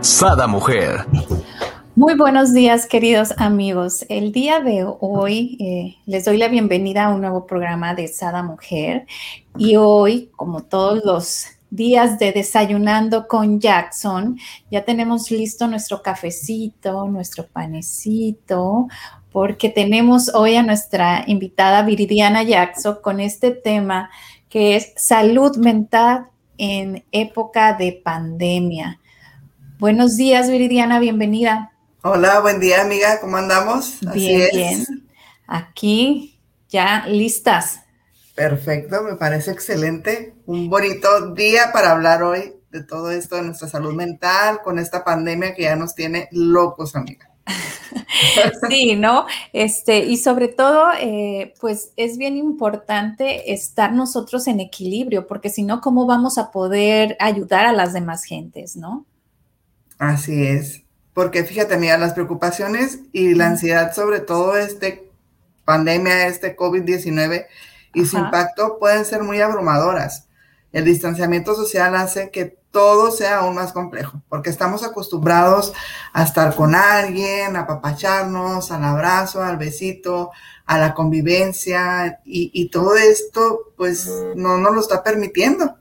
Sada Mujer. Muy buenos días, queridos amigos. El día de hoy eh, les doy la bienvenida a un nuevo programa de Sada Mujer. Y hoy, como todos los días de desayunando con Jackson, ya tenemos listo nuestro cafecito, nuestro panecito, porque tenemos hoy a nuestra invitada Viridiana Jackson con este tema que es salud mental en época de pandemia. Buenos días, Viridiana, bienvenida. Hola, buen día, amiga, ¿cómo andamos? Bien, bien. Aquí ya listas. Perfecto, me parece excelente. Un bonito día para hablar hoy de todo esto de nuestra salud mental con esta pandemia que ya nos tiene locos, amiga. sí, ¿no? Este, y sobre todo, eh, pues es bien importante estar nosotros en equilibrio, porque si no, ¿cómo vamos a poder ayudar a las demás gentes, ¿no? Así es, porque fíjate, mira, las preocupaciones y la ansiedad sobre todo este pandemia, este COVID-19 y su impacto pueden ser muy abrumadoras. El distanciamiento social hace que todo sea aún más complejo, porque estamos acostumbrados a estar con alguien, a apapacharnos, al abrazo, al besito, a la convivencia, y, y todo esto, pues, no nos lo está permitiendo.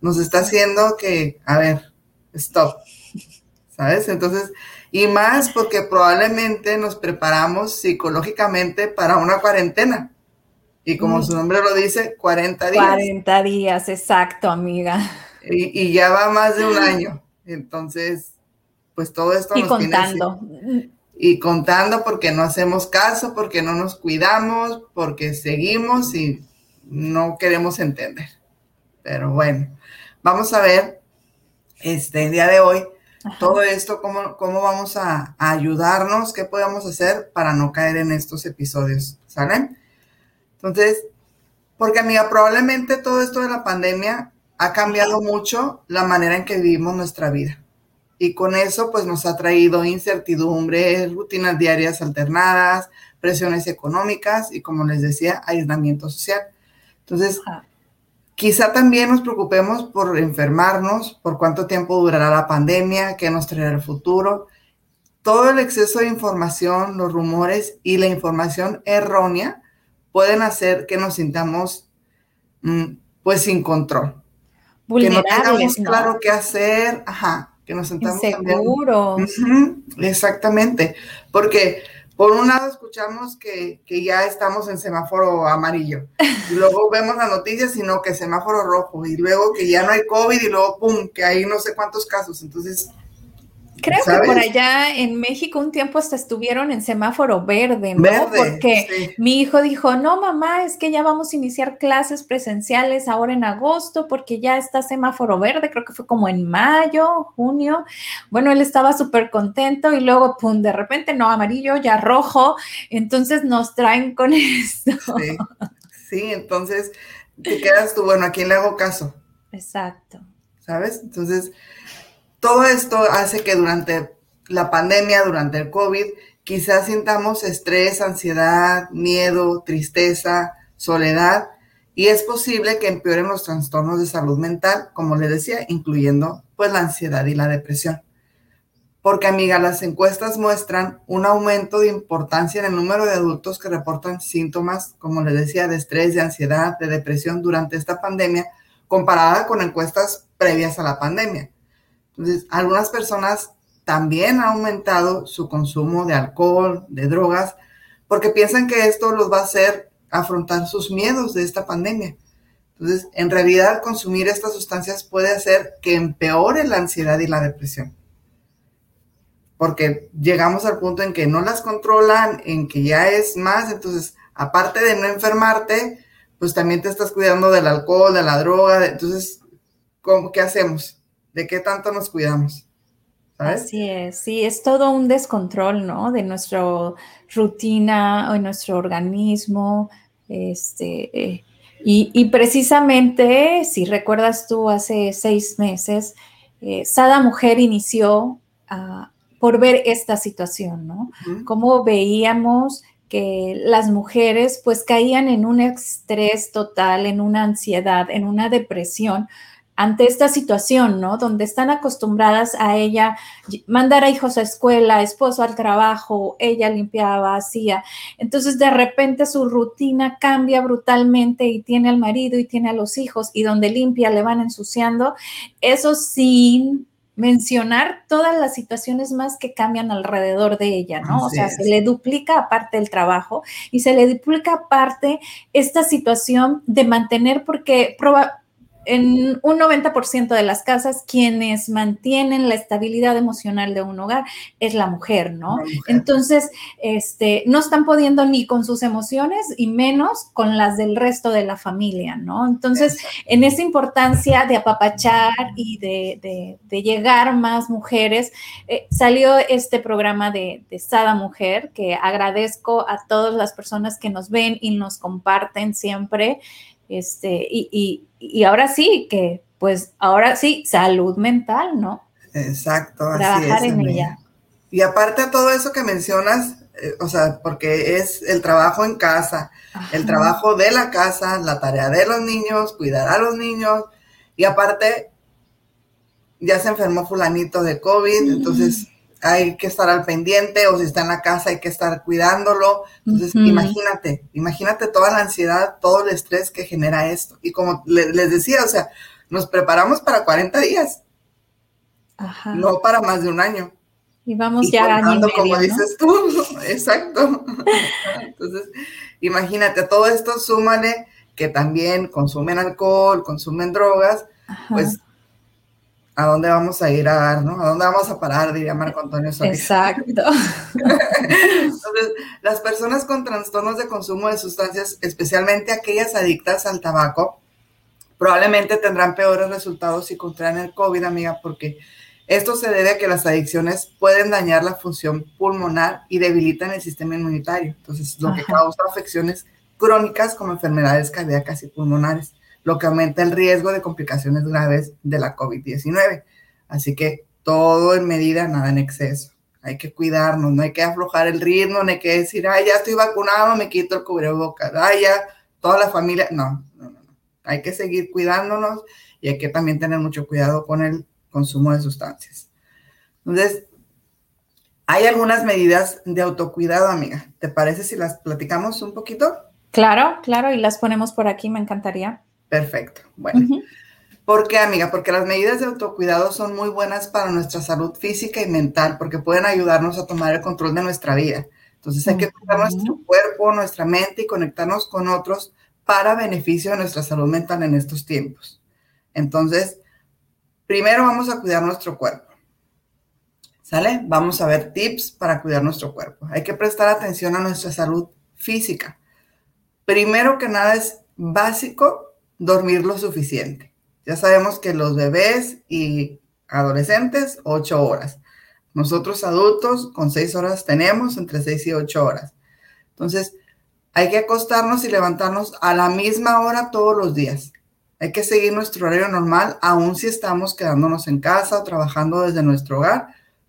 Nos está haciendo que, a ver, stop, ¿sabes? Entonces, y más porque probablemente nos preparamos psicológicamente para una cuarentena. Y como mm. su nombre lo dice, 40 días. 40 días, exacto, amiga. Y, ya va más de un año. Entonces, pues todo esto y contando. y contando porque no hacemos caso, porque no nos cuidamos, porque seguimos y no queremos entender. Pero bueno, vamos a ver este día de hoy todo esto, cómo, cómo vamos a, ayudarnos, qué podemos hacer para no caer en estos episodios, ¿sale? Entonces, porque amiga, probablemente todo esto de la pandemia ha cambiado mucho la manera en que vivimos nuestra vida. Y con eso, pues nos ha traído incertidumbre, rutinas diarias alternadas, presiones económicas y, como les decía, aislamiento social. Entonces, Quizá también nos preocupemos por enfermarnos, por cuánto tiempo durará la pandemia, qué nos traerá el futuro. Todo el exceso de información, los rumores y la información errónea pueden hacer que nos sintamos mm, pues sin control. Que no tengamos claro qué hacer, ajá, que nos sintamos seguros. exactamente, porque por un lado escuchamos que, ya estamos en semáforo amarillo, y luego vemos las noticias, sino que semáforo rojo, y luego que ya no hay COVID, y luego, ¡pum!, que hay no sé cuántos casos. Entonces, Creo que por allá en México un tiempo hasta estuvieron en semáforo verde, ¿no? Verde, porque mi hijo dijo, no, mamá, es que ya vamos a iniciar clases presenciales ahora en agosto porque ya está semáforo verde, creo que fue como en mayo, junio. Bueno, él estaba súper contento y luego, pum, de repente, no, amarillo, ya rojo. Entonces nos traen con esto. Sí, sí entonces te quedas tú, bueno, ¿a quién le hago caso? Exacto. ¿Sabes? Entonces todo esto hace que durante la pandemia, durante el COVID, quizás sintamos estrés, ansiedad, miedo, tristeza, soledad, y es posible que empeoren los trastornos de salud mental, como les decía, incluyendo pues la ansiedad y la depresión. Porque, amiga, las encuestas muestran un aumento de importancia en el número de adultos que reportan síntomas, como les decía, de estrés, de ansiedad, de depresión durante esta pandemia, comparada con encuestas previas a la pandemia. Entonces, algunas personas también han aumentado su consumo de alcohol, de drogas, porque piensan que esto los va a hacer afrontar sus miedos de esta pandemia. Entonces, en realidad, consumir estas sustancias puede hacer que empeore la ansiedad y la depresión. Porque llegamos al punto en que no las controlan, en que ya es más, entonces, aparte de no enfermarte, pues también te estás cuidando del alcohol, de la droga, entonces, ¿qué hacemos? De qué tanto nos cuidamos, Así es, sí, es todo un descontrol, ¿no? De nuestra rutina o nuestro organismo. Este, eh, y, precisamente, si recuerdas tú, hace seis meses, eh, Sada Mujer inició ah, por ver esta situación, ¿no? Cómo veíamos que las mujeres pues caían en un estrés total, en una ansiedad, en una depresión ante esta situación, ¿no? Donde están acostumbradas a ella mandar a hijos a escuela, esposo al trabajo, ella limpiaba, hacía. Entonces de repente su rutina cambia brutalmente y tiene al marido y tiene a los hijos y donde limpia le van ensuciando. Eso sin mencionar todas las situaciones más que cambian alrededor de ella, ¿no? o sea, se le duplica aparte el trabajo y se le duplica aparte esta situación de mantener, porque en un 90% de las casas quienes mantienen la estabilidad emocional de un hogar es la mujer, ¿no? Entonces, este, no están pudiendo ni con sus emociones y menos con las del resto de la familia, ¿no? Entonces, en esa importancia de apapachar y de, llegar más mujeres, eh, salió este programa de, de Sada Mujer, que agradezco a todas las personas que nos ven y nos comparten siempre. Este, y, ahora sí, que pues ahora sí, salud mental, ¿no? Exacto, Trabajar en ella. Y aparte de todo eso que mencionas, eh, o sea, porque es el trabajo en casa, el trabajo de la casa, la tarea de los niños, cuidar a los niños, y aparte ya se enfermó fulanito de COVID, entonces hay que estar al pendiente o si está en la casa hay que estar cuidándolo. Entonces, imagínate, imagínate toda la ansiedad, todo el estrés que genera esto. Y como les decía, o sea, nos preparamos para 40 días, no para más de un año. Y vamos ya año como dices tú, exacto. Entonces, imagínate, todo esto súmale que también consumen alcohol, consumen drogas, pues ¿a dónde vamos a ir a dar, no? ¿A dónde vamos a parar? Diría Marco Antonio Solís. Exacto. Entonces, las personas con trastornos de consumo de sustancias, especialmente aquellas adictas al tabaco, probablemente tendrán peores resultados si contraen el COVID, amiga, porque esto se debe a que las adicciones pueden dañar la función pulmonar y debilitan el sistema inmunitario. Entonces, lo que causa afecciones crónicas como enfermedades cardíacas y pulmonares lo que aumenta el riesgo de complicaciones graves de la COVID-19. Así que todo en medida, nada en exceso. Hay que cuidarnos, no hay que aflojar el ritmo, no hay que decir, ay, ya estoy vacunado, me quito el cubrebocas, ay, ya, toda la familia. No, no, no. Hay que seguir cuidándonos y hay que también tener mucho cuidado con el consumo de sustancias. Entonces, hay algunas medidas de autocuidado, amiga. ¿Te parece si las platicamos un poquito? Claro, claro, y las ponemos por aquí, me encantaría. Perfecto. Bueno. ¿Por qué, amiga? Porque las medidas de autocuidado son muy buenas para nuestra salud física y mental, porque pueden ayudarnos a tomar el control de nuestra vida. Entonces hay que cuidar nuestro cuerpo, nuestra mente y conectarnos con otros para beneficio de nuestra salud mental en estos tiempos. Entonces, primero vamos a cuidar nuestro cuerpo. ¿Sale? Vamos a ver tips para cuidar nuestro cuerpo. Hay que prestar atención a nuestra salud física. Primero que nada es básico dormir lo suficiente. Ya sabemos que los bebés y adolescentes, ocho horas. Nosotros adultos con seis horas tenemos entre seis y ocho horas. Entonces, hay que acostarnos y levantarnos a la misma hora todos los días. Hay que seguir nuestro horario normal, aun si estamos quedándonos en casa o trabajando desde nuestro hogar.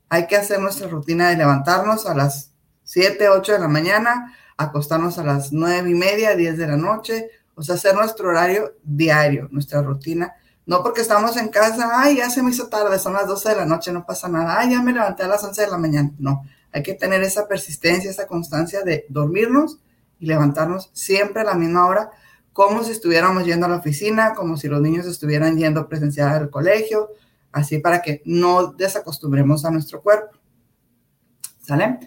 Hay que hacer nuestra rutina de levantarnos a las 7, 8 de la mañana, acostarnos a las nueve y media, 10 de la noche, o sea, hacer nuestro horario diario, nuestra rutina. No porque estamos en casa, ay, ya se me hizo tarde, son las 12 de la noche, no pasa nada, ay, ya me levanté a las 11 de la mañana. No, hay que tener esa persistencia, esa constancia de dormirnos y levantarnos siempre a la misma hora, como si estuviéramos yendo a la oficina, como si los niños estuvieran yendo presencial al colegio, así para que no desacostumbremos a nuestro cuerpo. ¿Sale?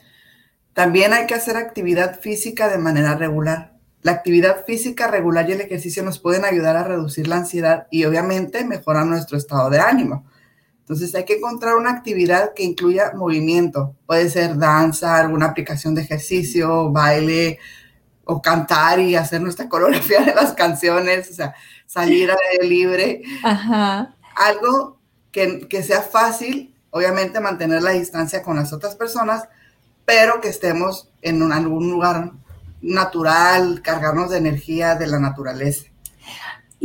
También hay que hacer actividad física de manera regular. La actividad física regular y el ejercicio nos pueden ayudar a reducir la ansiedad y obviamente mejorar nuestro estado de ánimo. Entonces hay que encontrar una actividad que incluya movimiento. Puede ser danza, alguna aplicación de ejercicio, baile o cantar y hacer nuestra coreografía de las canciones, o sea, salir al aire libre. Algo que, que sea fácil Obviamente mantener la distancia con las otras personas, pero que estemos en algún lugar natural, cargarnos de energía de la naturaleza.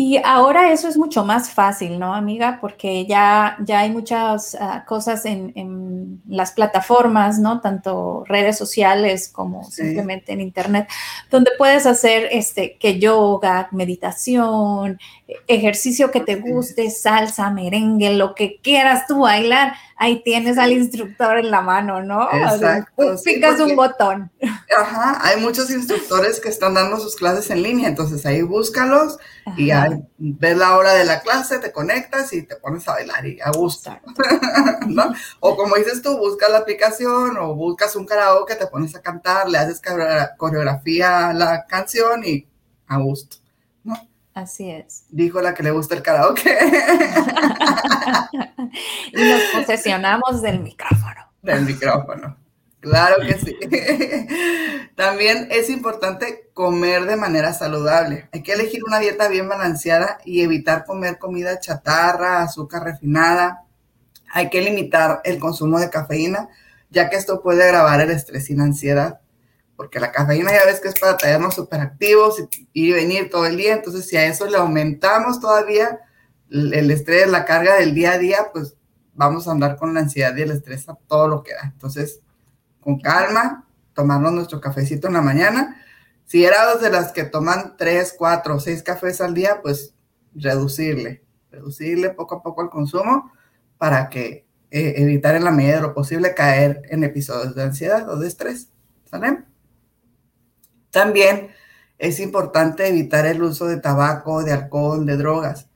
Y ahora eso es mucho más fácil, ¿no, amiga? Porque ya, ya hay muchas ah, cosas en, las plataformas, ¿no? Tanto redes sociales como simplemente en internet, donde puedes hacer este, que yoga, meditación, ejercicio que te guste, salsa, merengue, lo que quieras tú bailar ahí tienes al instructor en la mano, ¿no? Exacto. picas un botón. Ajá, hay muchos instructores que están dando sus clases en línea, entonces ahí búscalos y ves la hora de la clase, te conectas y te pones a bailar y a gusto. ¿no? O como dices tú, buscas la aplicación o buscas un karaoke, te pones a cantar, le haces coreografía a la canción y a gusto. Así es. Dijo la que le gusta el karaoke. y nos posesionamos del micrófono. Del micrófono. Claro que sí. También es importante comer de manera saludable. Hay que elegir una dieta bien balanceada y evitar comer comida chatarra, azúcar refinada. Hay que limitar el consumo de cafeína, ya que esto puede agravar el estrés y la ansiedad porque la cafeína ya ves que es para traernos superactivos y y venir todo el día, entonces si a eso le aumentamos todavía el estrés, la carga del día a día, pues vamos a andar con la ansiedad y el estrés a todo lo que da. Entonces, con calma, tomarnos nuestro cafecito en la mañana. Si eras de las que toman tres, cuatro, seis cafés al día, pues reducirle, reducirle poco a poco el consumo para que eh, evitar en la medida de lo posible caer en episodios de ansiedad o de estrés. ¿Sale? También es importante evitar el uso de tabaco, de alcohol, de drogas.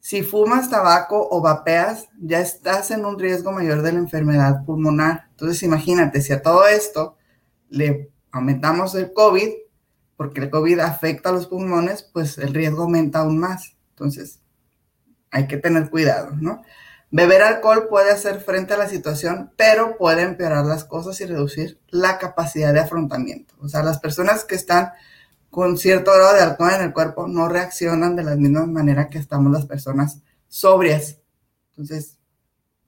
Si fumas tabaco o vapeas, ya estás en un riesgo mayor de la enfermedad pulmonar. Entonces, imagínate, si a todo esto le aumentamos el COVID, porque el COVID afecta a los pulmones, pues el riesgo aumenta aún más. Entonces, hay que tener cuidado, ¿no? Beber alcohol puede hacer frente a la situación, pero puede empeorar las cosas y reducir la capacidad de afrontamiento. O sea, las personas que están con cierto grado de alcohol en el cuerpo no reaccionan de la misma manera que estamos las personas sobrias. Entonces,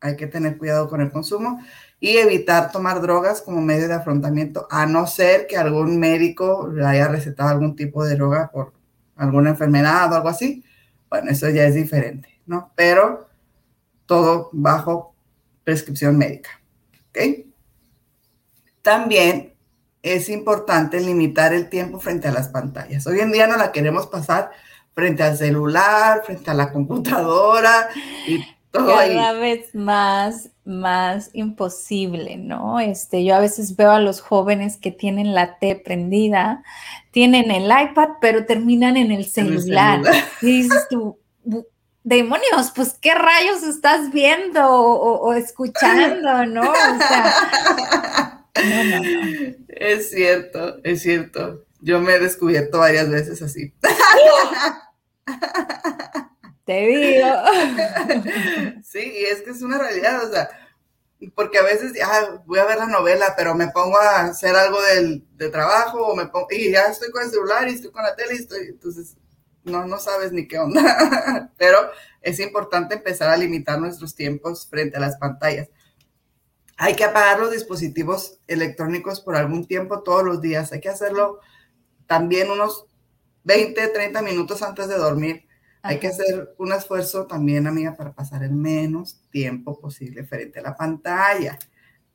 hay que tener cuidado con el consumo y evitar tomar drogas como medio de afrontamiento, a no ser que algún médico le haya recetado algún tipo de droga por alguna enfermedad o algo así. Bueno, eso ya es diferente, ¿no? Pero todo bajo prescripción médica. ¿Ok? También es importante limitar el tiempo frente a las pantallas. Hoy en día no la queremos pasar frente al celular, frente a la computadora y todo Cada vez más, más imposible, ¿no? Este, yo a veces veo a los jóvenes que tienen la T prendida, tienen el iPad, pero terminan en el celular. En el celular. Y dices tú, demonios, pues qué rayos estás viendo o, escuchando, ¿no? O sea, no, no, no. Es cierto, es cierto. Yo me he descubierto varias veces así. Te digo. Sí, y es que es una realidad, o sea, porque a veces ah, voy a ver la novela, pero me pongo a hacer algo del, de trabajo o me pongo, y ya estoy con el celular y estoy con la tele y estoy, entonces no, no sabes ni qué onda, pero es importante empezar a limitar nuestros tiempos frente a las pantallas. Hay que apagar los dispositivos electrónicos por algún tiempo todos los días. Hay que hacerlo también unos 20, 30 minutos antes de dormir. Hay que hacer un esfuerzo también, amiga, para pasar el menos tiempo posible frente a la pantalla.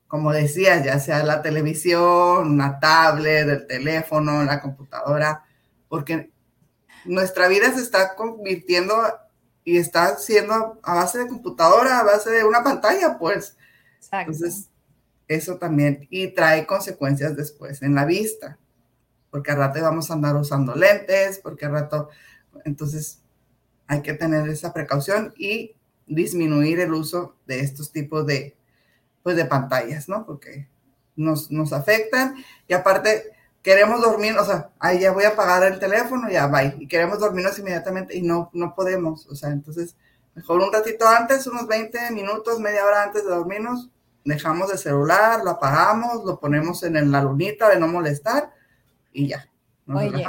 Como decía, ya sea la televisión, una tablet, el teléfono, la computadora, porque nuestra vida se está convirtiendo y está siendo a base de computadora, a base de una pantalla, pues. Entonces, eso también, y trae consecuencias después en la vista, porque al rato vamos a andar usando lentes, porque al rato, entonces hay que tener esa precaución y disminuir el uso de estos tipos de, pues, de pantallas, ¿no? Porque nos, nos afectan y aparte queremos dormir, o sea, ahí ya voy a apagar el teléfono, ya bye, y queremos dormirnos inmediatamente y no, no podemos, o sea, entonces, mejor un ratito antes, unos 20 minutos, media hora antes de dormirnos, dejamos el celular, lo apagamos, lo ponemos en la lunita de no molestar y ya, Oye,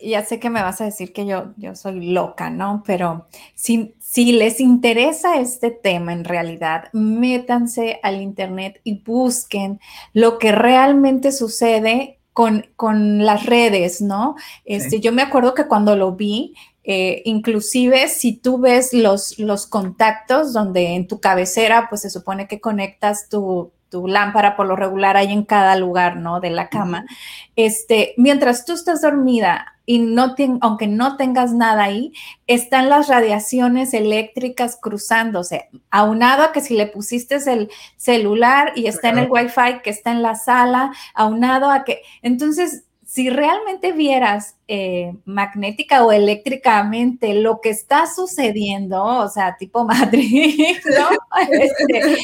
ya, sé que me vas a decir que yo, yo soy loca, ¿no? Pero si, si les interesa este tema en realidad, métanse al internet y busquen lo que realmente sucede con, con las redes, ¿no? Este, Yo me acuerdo que cuando lo vi, eh, inclusive si tú ves los, los contactos donde en tu cabecera, pues se supone que conectas tu, tu lámpara por lo regular hay en cada lugar, ¿no? De la cama. Este, mientras tú estás dormida y no aunque no tengas nada ahí, están las radiaciones eléctricas cruzándose, aunado a que si le pusiste el celular y está en el wifi que está en la sala, aunado a que, entonces si realmente vieras eh, magnética o eléctricamente lo que está sucediendo, o sea, tipo Madrid, ¿no? Este,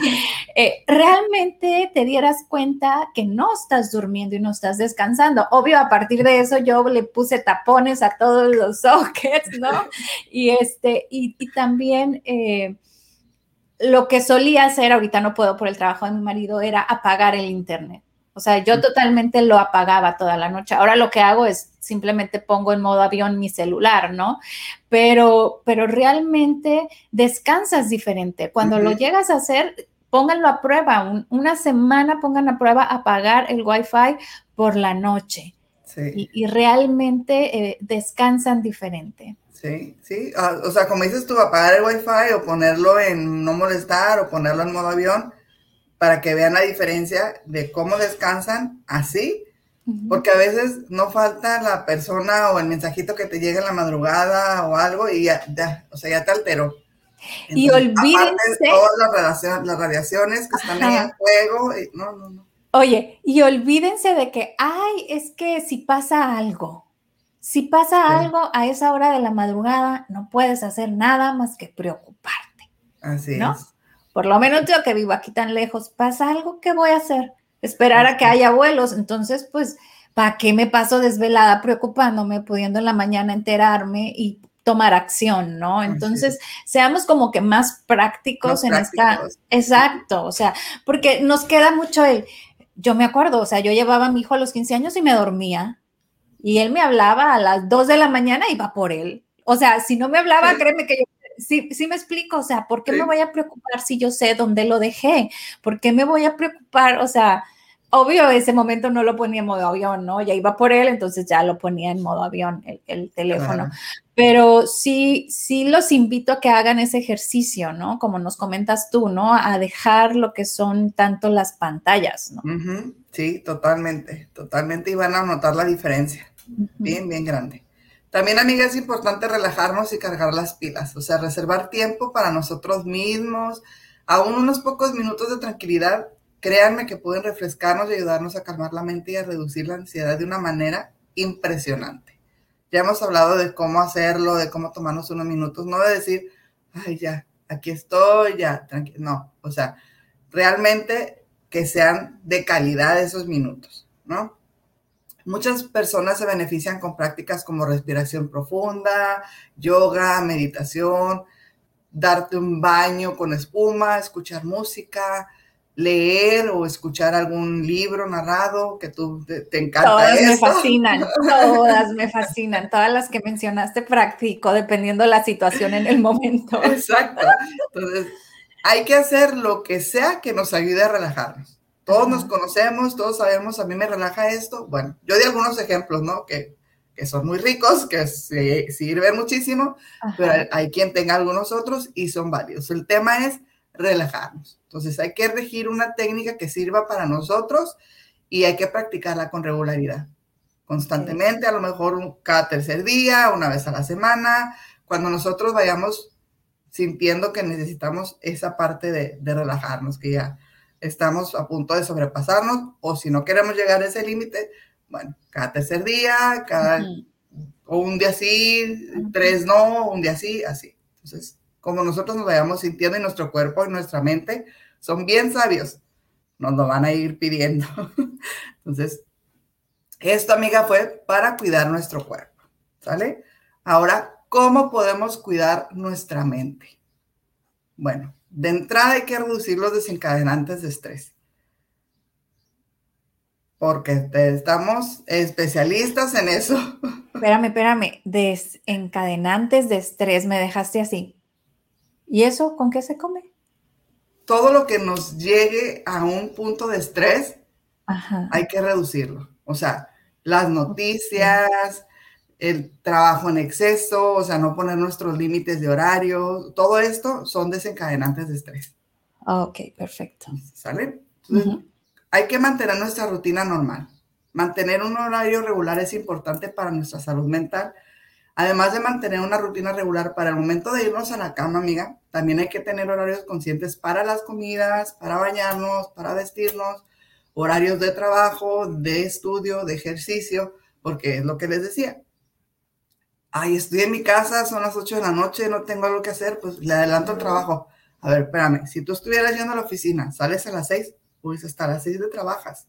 eh, realmente te dieras cuenta que no estás durmiendo y no estás descansando. Obvio, a partir de eso yo le puse tapones a todos los sockets, ¿no? Y, este, y, también... Eh, lo que solía hacer, ahorita no puedo por el trabajo de mi marido, era apagar el internet. O sea, yo totalmente lo apagaba toda la noche. Ahora lo que hago es simplemente pongo en modo avión mi celular, ¿no? Pero, pero realmente descansas diferente. Cuando lo llegas a hacer, pónganlo a prueba. una semana pongan a prueba apagar el Wi-Fi por la noche. Sí. Y, realmente eh, descansan diferente. Sí, sí. Ah, o sea, como dices tú, apagar el Wi-Fi o ponerlo en no molestar o ponerlo en modo avión para que vean la diferencia de cómo descansan así, porque a veces no falta la persona o el mensajito que te llega en la madrugada o algo y ya, o sea, ya te alteró. y olvídense. Todas las, radiaciones que están en juego, no, no, no. Oye, y olvídense de que, ay, es que si pasa algo, si pasa algo a esa hora de la madrugada, no puedes hacer nada más que preocuparte. Así ¿no? es. Por lo menos yo que vivo aquí tan lejos, pasa algo, ¿qué voy a hacer? Esperar a que haya vuelos. Entonces, pues, ¿para qué me paso desvelada preocupándome, pudiendo en la mañana enterarme y tomar acción, ¿no? Entonces, seamos como que más prácticos en esta... Exacto, o sea, porque nos queda mucho el... Yo me acuerdo, o sea, yo llevaba a mi hijo a los 15 años y me dormía. Y él me hablaba a las 2 de la mañana y iba por él. O sea, si no me hablaba, créeme que yo sí, sí me explico, o sea, ¿por qué me voy a preocupar si yo sé dónde lo dejé? ¿Por qué me voy a preocupar? O sea, obvio, ese momento no lo ponía en modo avión, ¿no? Ya iba por él, entonces ya lo ponía en modo avión el, teléfono. Pero sí, sí los invito a que hagan ese ejercicio, ¿no? Como nos comentas tú, ¿no? A dejar lo que son tanto las pantallas, ¿no? Sí, totalmente, totalmente, y van a notar la diferencia. Bien, bien grande. También, amiga, es importante relajarnos y cargar las pilas, o sea, reservar tiempo para nosotros mismos, aún unos pocos minutos de tranquilidad, créanme que pueden refrescarnos y ayudarnos a calmar la mente y a reducir la ansiedad de una manera impresionante. Ya hemos hablado de cómo hacerlo, de cómo tomarnos unos minutos, no de decir, ay, ya, aquí estoy, ya, tranquilo, no, o sea, realmente que sean de calidad esos minutos, ¿no? Muchas personas se benefician con prácticas como respiración profunda, yoga, meditación, darte un baño con espuma, escuchar música, leer o escuchar algún libro narrado que tú te, encanta. Todas me fascinan, todas me fascinan, todas las que mencionaste practico dependiendo de la situación en el momento. Exacto. Entonces, hay que hacer lo que sea que nos ayude a relajarnos. Todos nos conocemos, todos sabemos, a mí me relaja esto. Bueno, yo di algunos ejemplos, ¿no? Que, que son muy ricos, que sirven muchísimo, pero hay, quien tenga algunos otros y son válidos. El tema es relajarnos. Entonces hay que regir una técnica que sirva para nosotros y hay que practicarla con regularidad. Constantemente, a lo mejor cada tercer día, una vez a la semana, cuando nosotros vayamos sintiendo que necesitamos esa parte de, de relajarnos, que ya estamos a punto de sobrepasarnos o si no queremos llegar a ese límite, bueno, cada tercer día, cada, o un día sí, tres no, un día sí, así. Entonces, como nosotros nos vayamos sintiendo en nuestro cuerpo y nuestra mente, son bien sabios, nos lo van a ir pidiendo. Entonces, esto, amiga, fue para cuidar nuestro cuerpo, ¿sale? Ahora, ¿cómo podemos cuidar nuestra mente? Bueno, de entrada hay que reducir los desencadenantes de estrés. porque estamos especialistas en eso. Espérame, espérame, desencadenantes de estrés, me dejaste así. ¿Y eso con qué se come? Todo lo que nos llegue a un punto de estrés, hay que reducirlo. O sea, las noticias, el trabajo en exceso, o sea, no poner nuestros límites de horario, todo esto son desencadenantes de estrés. Ok, perfecto. ¿Sale? hay que mantener nuestra rutina normal. Mantener un horario regular es importante para nuestra salud mental. Además de mantener una rutina regular para el momento de irnos a la cama, amiga, también hay que tener horarios conscientes para las comidas, para bañarnos, para vestirnos, horarios de trabajo, de estudio, de ejercicio, porque es lo que les decía. Ay, estoy en mi casa, son las 8 de la noche, no tengo algo que hacer, pues le adelanto el trabajo. A ver, espérame, si tú estuvieras yendo a la oficina, sales a las 6, pues hasta las 6 de trabajas.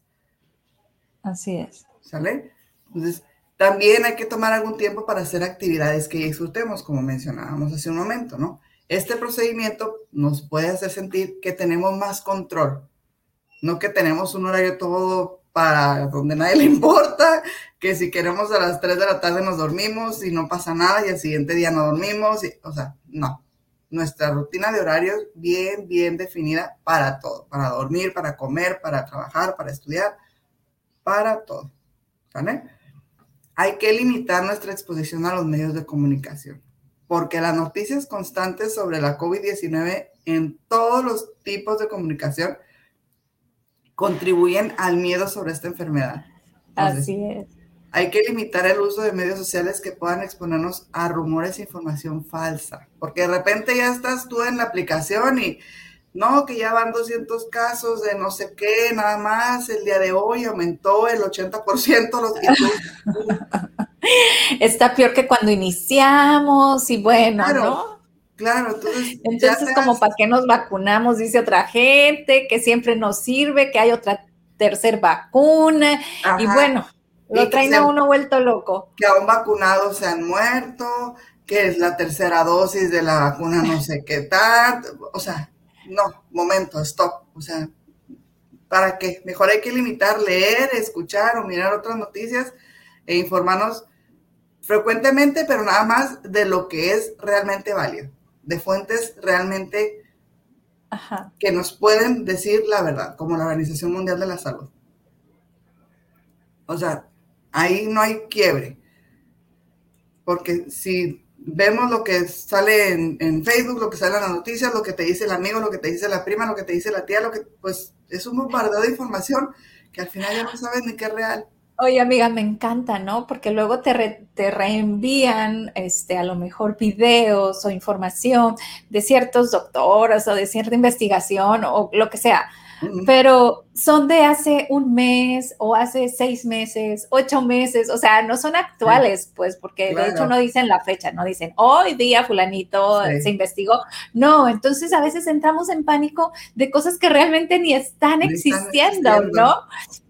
Así es. ¿Sale? Entonces, también hay que tomar algún tiempo para hacer actividades que disfrutemos, como mencionábamos hace un momento, ¿no? Este procedimiento nos puede hacer sentir que tenemos más control, no que tenemos un horario todo para donde nadie le importa, que si queremos a las 3 de la tarde nos dormimos y no pasa nada y al siguiente día no dormimos, o sea, no. Nuestra rutina de horarios bien, bien definida para todo, para dormir, para comer, para trabajar, para estudiar, para todo. ¿Vale? Hay que limitar nuestra exposición a los medios de comunicación, porque las noticias constantes sobre la COVID-19 en todos los tipos de comunicación contribuyen al miedo sobre esta enfermedad. Así es. Hay que limitar el uso de medios sociales que puedan exponernos a rumores e información falsa, porque de repente ya estás tú en la aplicación y no, que ya van 200 casos de no sé qué, nada más, el día de hoy aumentó el 80% los Está peor que cuando iniciamos y bueno, ¿no? Claro, entonces. Entonces, como para qué nos vacunamos, dice otra gente, que siempre nos sirve, que hay otra tercer vacuna. Y bueno, lo traen a uno vuelto loco. Que a un vacunado se han muerto, que es la tercera dosis de la vacuna, no sé qué tal. O sea, no, momento, stop. O sea, ¿para qué? Mejor hay que limitar, leer, escuchar o mirar otras noticias e informarnos frecuentemente, pero nada más de lo que es realmente válido de fuentes realmente que nos pueden decir la verdad, como la Organización Mundial de la Salud. O sea, ahí no hay quiebre. Porque si vemos lo que sale en, Facebook, lo que sale en las noticias, lo que te dice el amigo, lo que te dice la prima, lo que te dice la tía, lo que, pues es un bombardeo de información que al final ya no sabes ni qué es real. Oye, amiga, me encanta, ¿no? Porque luego te, te reenvían, este, a lo mejor videos o información de ciertos doctores o de cierta investigación o lo que sea pero son de hace un mes o hace seis meses, ocho meses, o sea, no son actuales, pues, porque de hecho no dicen la fecha, no dicen hoy día fulanito se investigó. No, entonces a veces entramos en pánico de cosas que realmente ni están, existiendo, ¿no?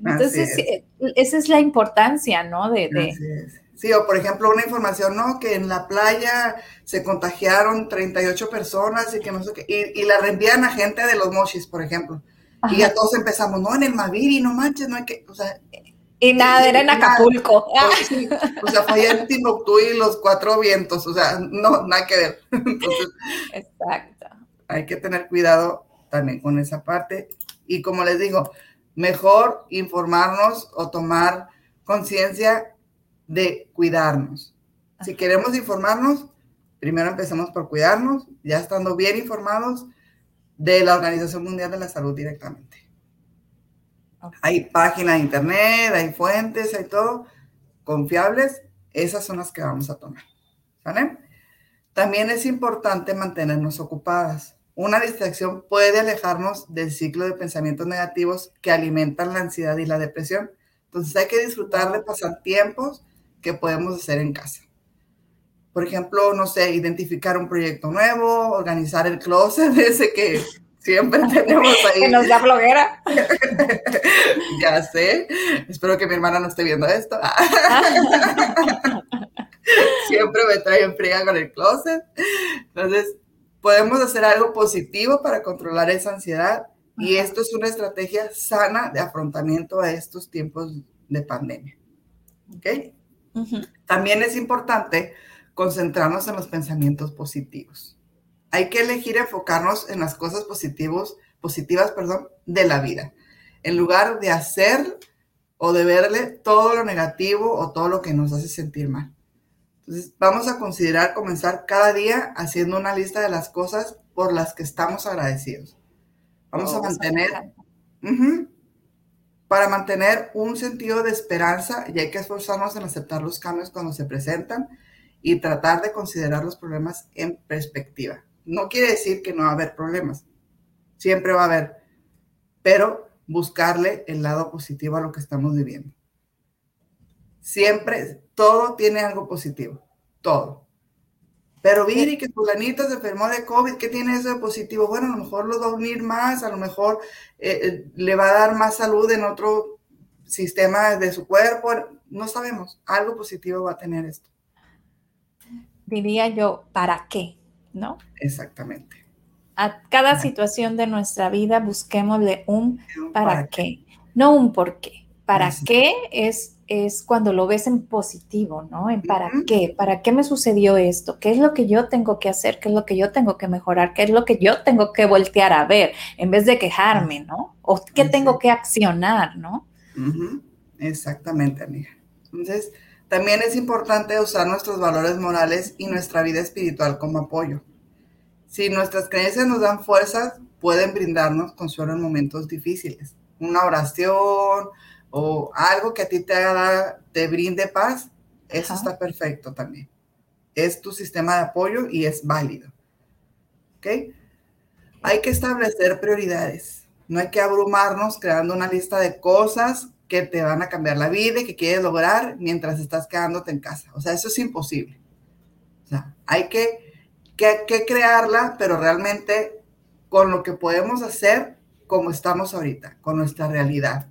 Entonces, eh, esa es la importancia, ¿no? De, Sí, o por ejemplo, una información, ¿no? Que en la playa se contagiaron 38 personas y que no sé qué, y, y la reenvían a gente de los mochis, por ejemplo. Y ya todos empezamos, no, en el Maviri, no manches, no hay que, o sea. Y nada, era en Acapulco. o sea, fue en Timbuktu y los cuatro vientos, o sea, no, nada que ver. Entonces, Exacto. Hay que tener cuidado también con esa parte. Y como les digo, mejor informarnos o tomar conciencia de cuidarnos. Si queremos informarnos, primero empecemos por cuidarnos, ya estando bien informados, de la Organización Mundial de la Salud directamente. Hay páginas de internet, hay fuentes, hay todo confiables. Esas son las que vamos a tomar. ¿Vale? También es importante mantenernos ocupadas. Una distracción puede alejarnos del ciclo de pensamientos negativos que alimentan la ansiedad y la depresión. Entonces hay que disfrutar de pasar tiempos que podemos hacer en casa. Por ejemplo, no sé, identificar un proyecto nuevo, organizar el closet ese que siempre tenemos ahí. que nos da bloguera. ya sé. Espero que mi hermana no esté viendo esto. siempre me trae en fría con el closet. Entonces, podemos hacer algo positivo para controlar esa ansiedad Y esto es una estrategia sana de afrontamiento a estos tiempos de pandemia. ¿Ok? También es importante concentrarnos en los pensamientos positivos. Hay que elegir enfocarnos en las cosas positivos, positivas perdón, de la vida, en lugar de hacer o de verle todo lo negativo o todo lo que nos hace sentir mal. Entonces, vamos a considerar comenzar cada día haciendo una lista de las cosas por las que estamos agradecidos. Vamos a oh, mantener, para mantener un sentido de esperanza y hay que esforzarnos en aceptar los cambios cuando se presentan y tratar de considerar los problemas en perspectiva. No quiere decir que no va a haber problemas, siempre va a haber, pero buscarle el lado positivo a lo que estamos viviendo. Siempre, todo tiene algo positivo, todo. Pero Viri, que fulanito se enfermó de COVID, ¿qué tiene eso de positivo? Bueno, a lo mejor lo va a unir más, a lo mejor eh, eh, le va a dar más salud en otro sistema de su cuerpo, no sabemos, algo positivo va a tener esto. Diría yo, ¿para qué? ¿No? Exactamente. A cada situación de nuestra vida busquémosle un para, qué. no un por qué. ¿Para qué es es cuando lo ves en positivo, ¿no? En para qué, para qué me sucedió esto, qué es lo que yo tengo que hacer, qué es lo que yo tengo que mejorar, qué es lo que yo tengo que voltear a ver, en vez de quejarme, ¿no? O qué tengo que accionar, ¿no? Exactamente, amiga. Entonces, también es importante usar nuestros valores morales y nuestra vida espiritual como apoyo. Si nuestras creencias nos dan fuerzas, pueden brindarnos consuelo en momentos difíciles. Una oración, o algo que a ti te haga, te brinde paz, eso está perfecto también. Es tu sistema de apoyo y es válido. ¿Ok? Hay que establecer prioridades. No hay que abrumarnos creando una lista de cosas que te van a cambiar la vida y que quieres lograr mientras estás quedándote en casa. O sea, eso es imposible. O sea, hay que, que, que crearla, pero realmente con lo que podemos hacer como estamos ahorita, con nuestra realidad.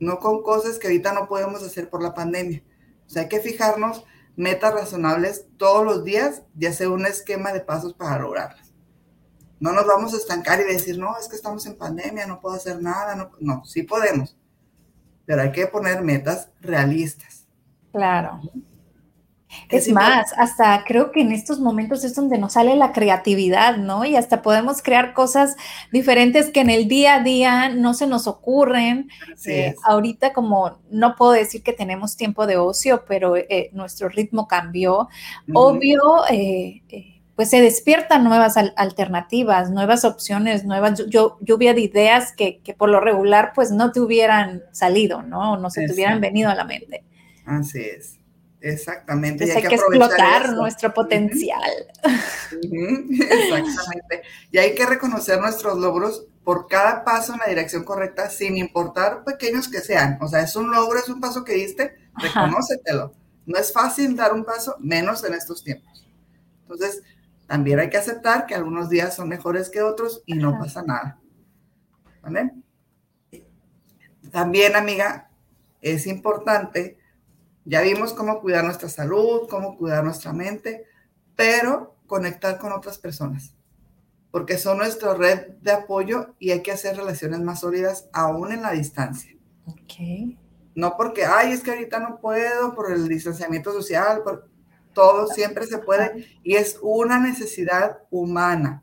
No con cosas que ahorita no podemos hacer por la pandemia. O sea, hay que fijarnos metas razonables todos los días y hacer un esquema de pasos para lograrlas. No nos vamos a estancar y decir, no, es que estamos en pandemia, no puedo hacer nada. No, no sí podemos, pero hay que poner metas realistas. Claro. Es, más, hasta creo que en estos momentos es donde nos sale la creatividad, ¿no? Y hasta podemos crear cosas diferentes que en el día a día no se nos ocurren. Eh, ahorita como no puedo decir que tenemos tiempo de ocio, pero eh, nuestro ritmo cambió. Obvio, eh, pues se despiertan nuevas alternativas, nuevas opciones, nuevas lluvia de ideas que, que, por lo regular pues no te hubieran salido, ¿no? No se te hubieran venido a la mente. Así es. Exactamente. y hay, que, explotar nuestro potencial. Exactamente. Y hay que reconocer nuestros logros por cada paso en la dirección correcta, sin importar pequeños que sean. O sea, es un logro, es un paso que diste, reconócetelo. No es fácil dar un paso, menos en estos tiempos. Entonces, también hay que aceptar que algunos días son mejores que otros y no pasa nada. ¿Vale? También, amiga, es importante ya vimos cómo cuidar nuestra salud, cómo cuidar nuestra mente, pero conectar con otras personas, porque son nuestra red de apoyo y hay que hacer relaciones más sólidas aún en la distancia. Ok. No porque, ay, es que ahorita no puedo por el distanciamiento social, por, todo siempre se puede y es una necesidad humana.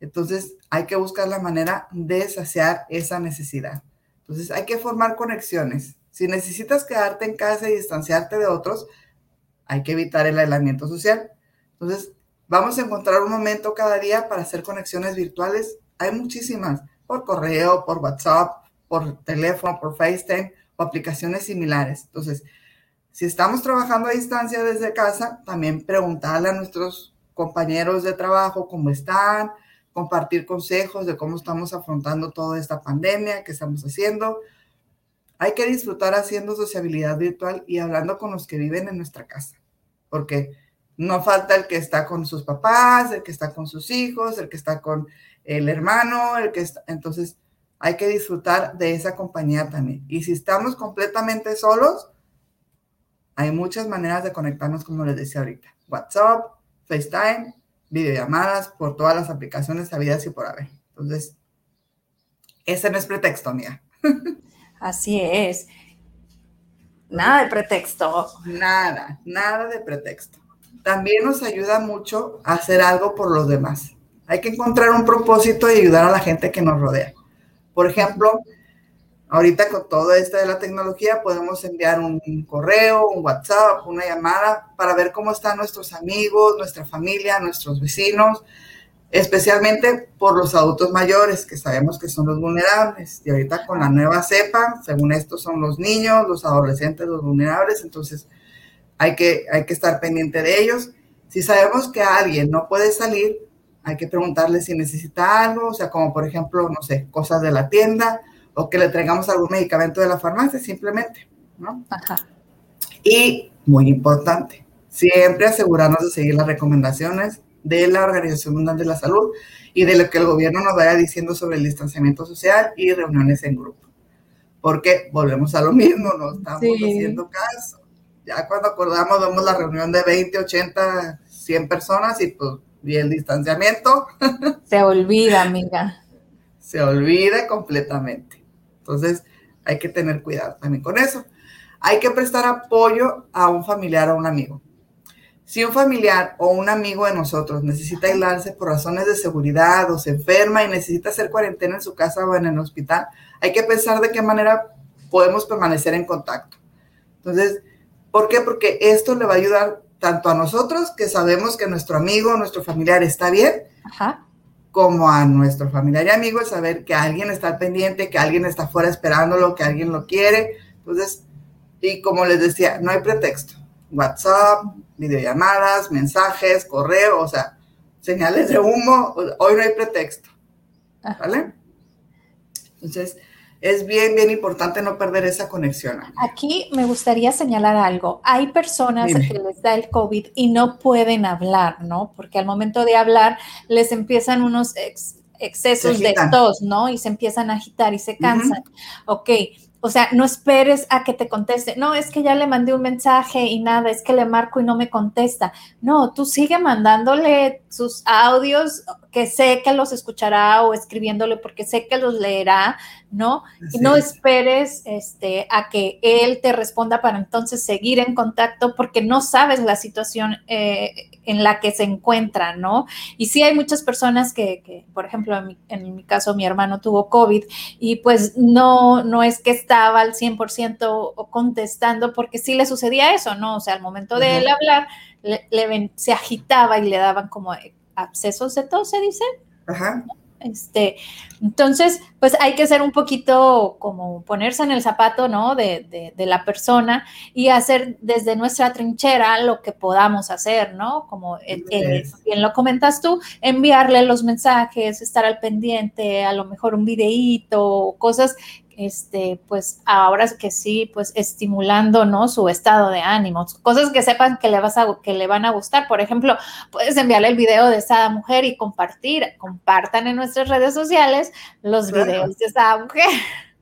Entonces hay que buscar la manera de saciar esa necesidad. Entonces hay que formar conexiones si necesitas quedarte en casa y distanciarte de otros, hay que evitar el aislamiento social. Entonces, vamos a encontrar un momento cada día para hacer conexiones virtuales. Hay muchísimas, por correo, por WhatsApp, por teléfono, por FaceTime o aplicaciones similares. Entonces, si estamos trabajando a distancia desde casa, también preguntarle a nuestros compañeros de trabajo cómo están, compartir consejos de cómo estamos afrontando toda esta pandemia, qué estamos haciendo, hay que disfrutar haciendo sociabilidad virtual y hablando con los que viven en nuestra casa, porque no falta el que está con sus papás, el que está con sus hijos, el que está con el hermano, el que está, entonces hay que disfrutar de esa compañía también. Y si estamos completamente solos, hay muchas maneras de conectarnos, como les decía ahorita. WhatsApp, FaceTime, videollamadas por todas las aplicaciones habidas y por haber. Entonces, ese no es pretexto, amiga. Así es. Nada de pretexto. Nada, nada de pretexto. También nos ayuda mucho a hacer algo por los demás. Hay que encontrar un propósito y ayudar a la gente que nos rodea. Por ejemplo, ahorita con todo esto de la tecnología podemos enviar un correo, un WhatsApp, una llamada para ver cómo están nuestros amigos, nuestra familia, nuestros vecinos, especialmente por los adultos mayores, que sabemos que son los vulnerables. Y ahorita con la nueva cepa, según esto, son los niños, los adolescentes, los vulnerables, entonces hay que, hay que estar pendiente de ellos. Si sabemos que alguien no puede salir, hay que preguntarle si necesita algo, o sea, como por ejemplo, no sé, cosas de la tienda o que le traigamos algún medicamento de la farmacia, simplemente, ¿no? Ajá. Y muy importante, siempre asegurarnos de seguir las recomendaciones de la Organización Mundial de la Salud y de lo que el gobierno nos vaya diciendo sobre el distanciamiento social y reuniones en grupo. Porque volvemos a lo mismo, no estamos haciendo caso. Ya cuando acordamos, vemos la reunión de 20, 80, 100 personas y pues, y el distanciamiento. Se olvida, amiga. Se olvida completamente. Entonces, hay que tener cuidado también con eso. Hay que prestar apoyo a un familiar o un amigo. Si un familiar o un amigo de nosotros necesita aislarse por razones de seguridad o se enferma y necesita hacer cuarentena en su casa o en el hospital, hay que pensar de qué manera podemos permanecer en contacto. Entonces, ¿por qué? Porque esto le va a ayudar tanto a nosotros, que sabemos que nuestro amigo, nuestro familiar está bien, como a nuestro familiar y amigo, saber que alguien está pendiente, que alguien está fuera esperándolo, que alguien lo quiere. Entonces, y como les decía, no hay pretexto. WhatsApp, videollamadas, mensajes, correo, o sea, señales de humo, hoy no hay pretexto. ¿Vale? Entonces, es bien, bien importante no perder esa conexión. Aquí me gustaría señalar algo. Hay personas que les da el COVID y no pueden hablar, ¿no? Porque al momento de hablar les empiezan unos excesos de tos, ¿no? Y se empiezan a agitar y se cansan. Ok, o sea, no esperes a que te conteste. No, es que ya le mandé un mensaje y nada, es que le marco y no me contesta. No, tú sigue mandándole sus audios que sé que los escuchará o escribiéndole porque sé que los leerá, ¿no? y no esperes este, a que él te responda para entonces seguir en contacto porque no sabes la situación eh, en la que se encuentra, ¿no? Y sí hay muchas personas que, por ejemplo, en mi, caso mi hermano tuvo COVID y pues no, no es que estaba al 100% contestando porque sí le sucedía eso, ¿no? O sea, al momento de él hablar, le, se agitaba y le daban como abscesos de tos, se dice. Ajá. Este, entonces, pues hay que ser un poquito como ponerse en el zapato, ¿no? De, la persona y hacer desde nuestra trinchera lo que podamos hacer, ¿no? Como eh, eh, bien lo comentas tú, enviarle los mensajes, estar al pendiente, a lo mejor un videíto, cosas este, pues ahora que sí, pues estimulando, ¿no? Su estado de ánimo, cosas que sepan que le, vas a, que le van a gustar. Por ejemplo, puedes enviarle el video de esa mujer y compartir, compartan en nuestras redes sociales los videos de esa mujer.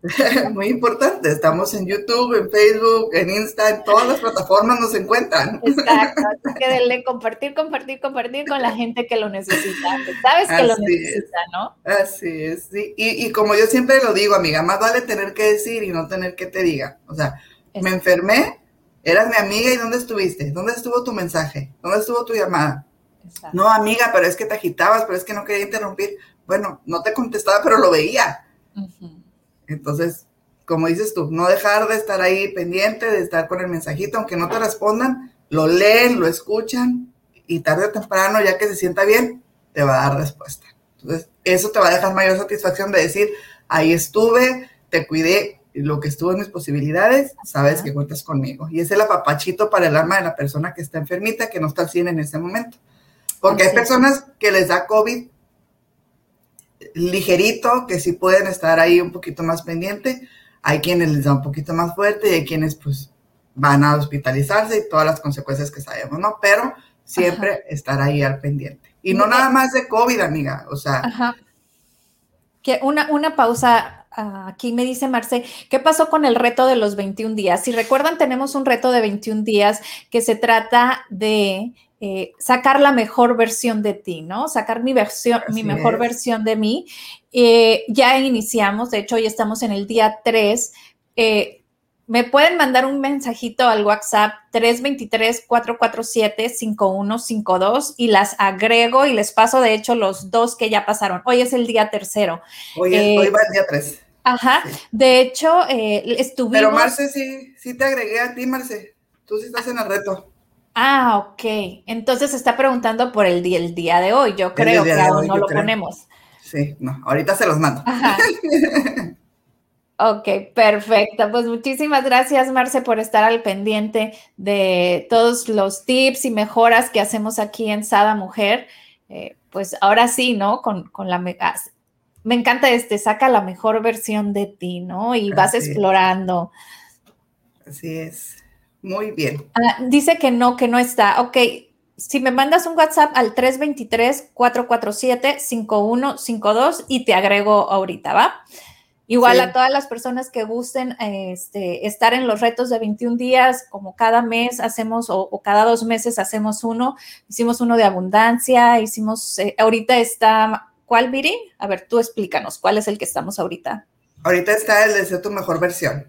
Muy importante, estamos en YouTube, en Facebook, en Insta, en todas las plataformas nos encuentran. Exacto, así que denle compartir, compartir, compartir con la gente que lo necesita, sabes que lo necesita, ¿no? Así es, sí. Y, y, como yo siempre lo digo, amiga, más vale tener que decir y no tener que te diga. O sea, me enfermé, eras mi amiga y ¿dónde estuviste? ¿Dónde estuvo tu mensaje? ¿Dónde estuvo tu llamada? No, amiga, pero es que te agitabas, pero es que no quería interrumpir. Bueno, no te contestaba, pero lo veía. Entonces, como dices tú, no dejar de estar ahí pendiente, de estar con el mensajito, aunque no te respondan, lo leen, lo escuchan y tarde o temprano, ya que se sienta bien, te va a dar respuesta. Entonces, eso te va a dejar mayor satisfacción de decir, ahí estuve, te cuidé, lo que estuvo en mis posibilidades, sabes que cuentas conmigo. Y es el apapachito para el alma de la persona que está enfermita, que no está al cine en ese momento. Porque hay personas que les da COVID ligerito, que sí pueden estar ahí un poquito más pendiente. Hay quienes les da un poquito más fuerte y hay quienes pues van a hospitalizarse y todas las consecuencias que sabemos, ¿no? Pero siempre estar ahí al pendiente. Y no nada más de COVID, amiga, o sea. Que una, una pausa ah, aquí me dice Marce, ¿qué pasó con el reto de los 21 días? Si recuerdan, tenemos un reto de 21 días que se trata de eh, sacar la mejor versión de ti, ¿no? Sacar mi versión, mi mejor versión de mí. Eh, ya iniciamos, de hecho, hoy estamos en el día 3. Eh, me pueden mandar un mensajito al WhatsApp 323-447-5152 y las agrego y les paso, de hecho, los dos que ya pasaron. Hoy es el día tercero. Hoy, hoy va el día 3. Ajá, de hecho, estuvimos... Pero Marce, sí, sí te agregué a ti, Marce. Tú sí estás en el reto. Ah, ok. Entonces está preguntando por el día, el día de hoy. Yo creo que aún no lo ponemos. Sí, no, ahorita se los mando. ok, perfecto. Pues muchísimas gracias, Marce, por estar al pendiente de todos los tips y mejoras que hacemos aquí en Sada Mujer. Eh, pues ahora sí, ¿no? Con, con la... Ah, me encanta este, saca la mejor versión de ti, ¿no? Y vas explorando. Así es. Muy bien. Ah, dice que no, que no está. Ok, si me mandas un WhatsApp al 323-447-5152 y te agrego ahorita, ¿va? Igual a todas las personas que gusten este, estar en los retos de 21 días, como cada mes hacemos o, cada dos meses hacemos uno. Hicimos uno de abundancia, hicimos, eh, ahorita está, ¿cuál, Viri? A ver, tú explícanos, ¿cuál es el que estamos ahorita? Ahorita está el de ser tu mejor versión.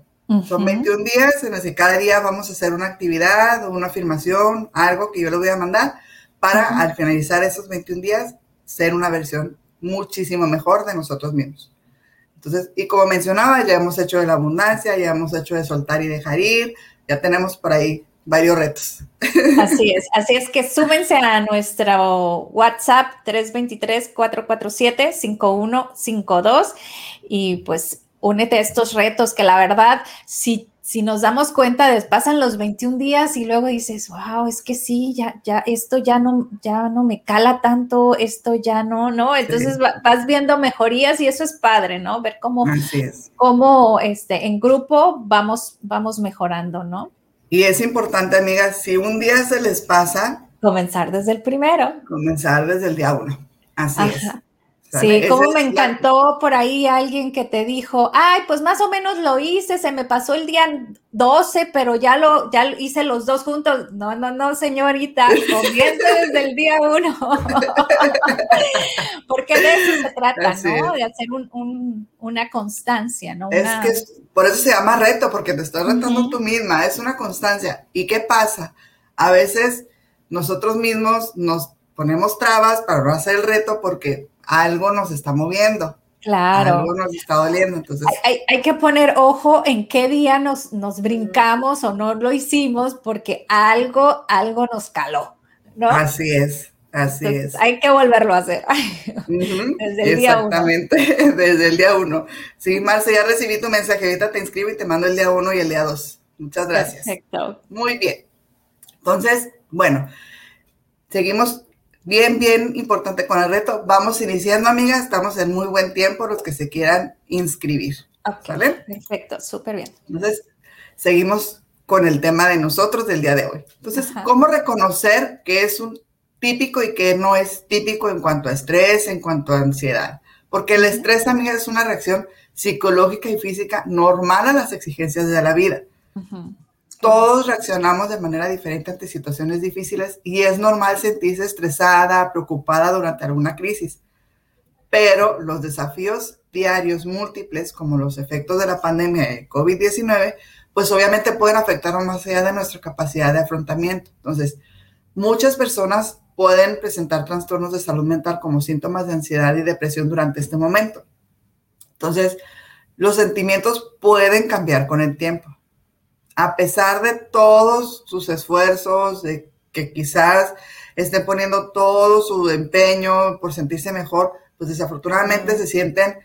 Son 21 días en los que cada día vamos a hacer una actividad o una afirmación, algo que yo le voy a mandar para al finalizar esos 21 días ser una versión muchísimo mejor de nosotros mismos. Entonces, y como mencionaba, ya hemos hecho de la abundancia, ya hemos hecho de soltar y dejar ir, ya tenemos por ahí varios retos. Así es, así es que súmense a nuestro WhatsApp 323-447-5152 y pues únete a estos retos que la verdad, si, si nos damos cuenta, pasan los 21 días y luego dices, wow, es que sí, ya, ya, esto ya no, ya no me cala tanto, esto ya no, ¿no? Entonces vas viendo mejorías y eso es padre, ¿no? Ver cómo, cómo este, en grupo vamos, vamos mejorando, ¿no? Y es importante, amigas, si un día se les pasa. Comenzar desde el primero. Comenzar desde el día uno. Así es. Sí, como me encantó por ahí alguien que te dijo, ay, pues más o menos lo hice, se me pasó el día 12, pero ya lo, ya hice los dos juntos. No, no, no, señorita, comienza desde el día uno. Porque de eso se trata, ¿no? De hacer una constancia, ¿no? Es que por eso se llama reto, porque te estás retando tú misma, es una constancia. ¿Y qué pasa? A veces nosotros mismos nos ponemos trabas para no hacer el reto porque algo nos está moviendo. Claro. Algo nos está doliendo. Entonces. Hay, que poner ojo en qué día nos, nos brincamos o no lo hicimos porque algo, algo nos caló. ¿no? Así es. Así es. Hay que volverlo a hacer. desde el día uno. Exactamente, desde el día uno. Sí, Marce, ya recibí tu mensaje. Ahorita te inscribo y te mando el día uno y el día dos. Muchas gracias. Perfecto. Muy bien. Entonces, bueno, seguimos bien, bien importante con el reto. Vamos iniciando, amigas. Estamos en muy buen tiempo los que se quieran inscribir. ¿Vale? Perfecto, súper bien. Entonces, seguimos con el tema de nosotros del día de hoy. Entonces, ¿cómo reconocer qué es un típico y qué no es típico en cuanto a estrés, en cuanto a ansiedad? Porque el estrés, amigas, es una reacción psicológica y física normal a las exigencias de la vida. Todos reaccionamos de manera diferente ante situaciones difíciles y es normal sentirse estresada, preocupada durante alguna crisis. Pero los desafíos diarios múltiples, como los efectos de la pandemia de COVID-19, pues obviamente pueden afectar más allá de nuestra capacidad de afrontamiento. Entonces, muchas personas pueden presentar trastornos de salud mental como síntomas de ansiedad y depresión durante este momento. Entonces, los sentimientos pueden cambiar con el tiempo a pesar de todos sus esfuerzos, de que quizás esté poniendo todo su empeño por sentirse mejor, pues desafortunadamente se sienten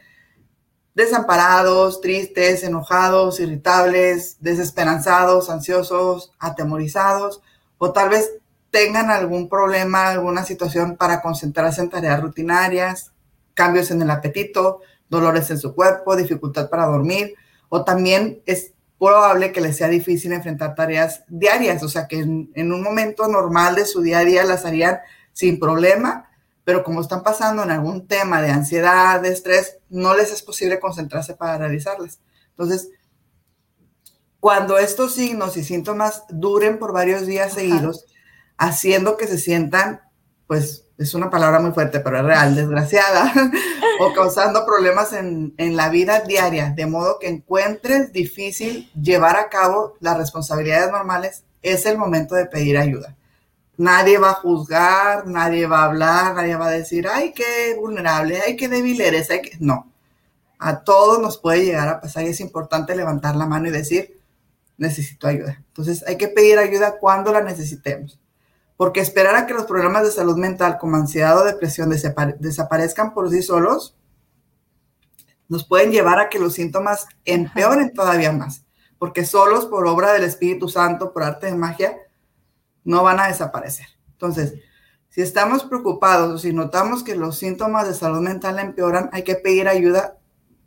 desamparados, tristes, enojados, irritables, desesperanzados, ansiosos, atemorizados, o tal vez tengan algún problema, alguna situación para concentrarse en tareas rutinarias, cambios en el apetito, dolores en su cuerpo, dificultad para dormir, o también es probable que les sea difícil enfrentar tareas diarias, o sea que en, un momento normal de su día a día las harían sin problema, pero como están pasando en algún tema de ansiedad, de estrés, no les es posible concentrarse para realizarlas. Entonces, cuando estos signos y síntomas duren por varios días seguidos, haciendo que se sientan, pues es una palabra muy fuerte, pero es real, desgraciada, o causando problemas en, en, la vida diaria, de modo que encuentres difícil llevar a cabo las responsabilidades normales, es el momento de pedir ayuda. Nadie va a juzgar, nadie va a hablar, nadie va a decir, ay, qué vulnerable, ay, qué débil eres, ay, que... No, a todos nos puede llegar a pasar y es importante levantar la mano y decir, necesito ayuda. Entonces hay que pedir ayuda cuando la necesitemos porque esperar a que los problemas de salud mental como ansiedad o depresión desaparezcan por sí solos nos pueden llevar a que los síntomas empeoren todavía más, porque solos por obra del Espíritu Santo, por arte de magia, no van a desaparecer. Entonces, si estamos preocupados o si notamos que los síntomas de salud mental empeoran, hay que pedir ayuda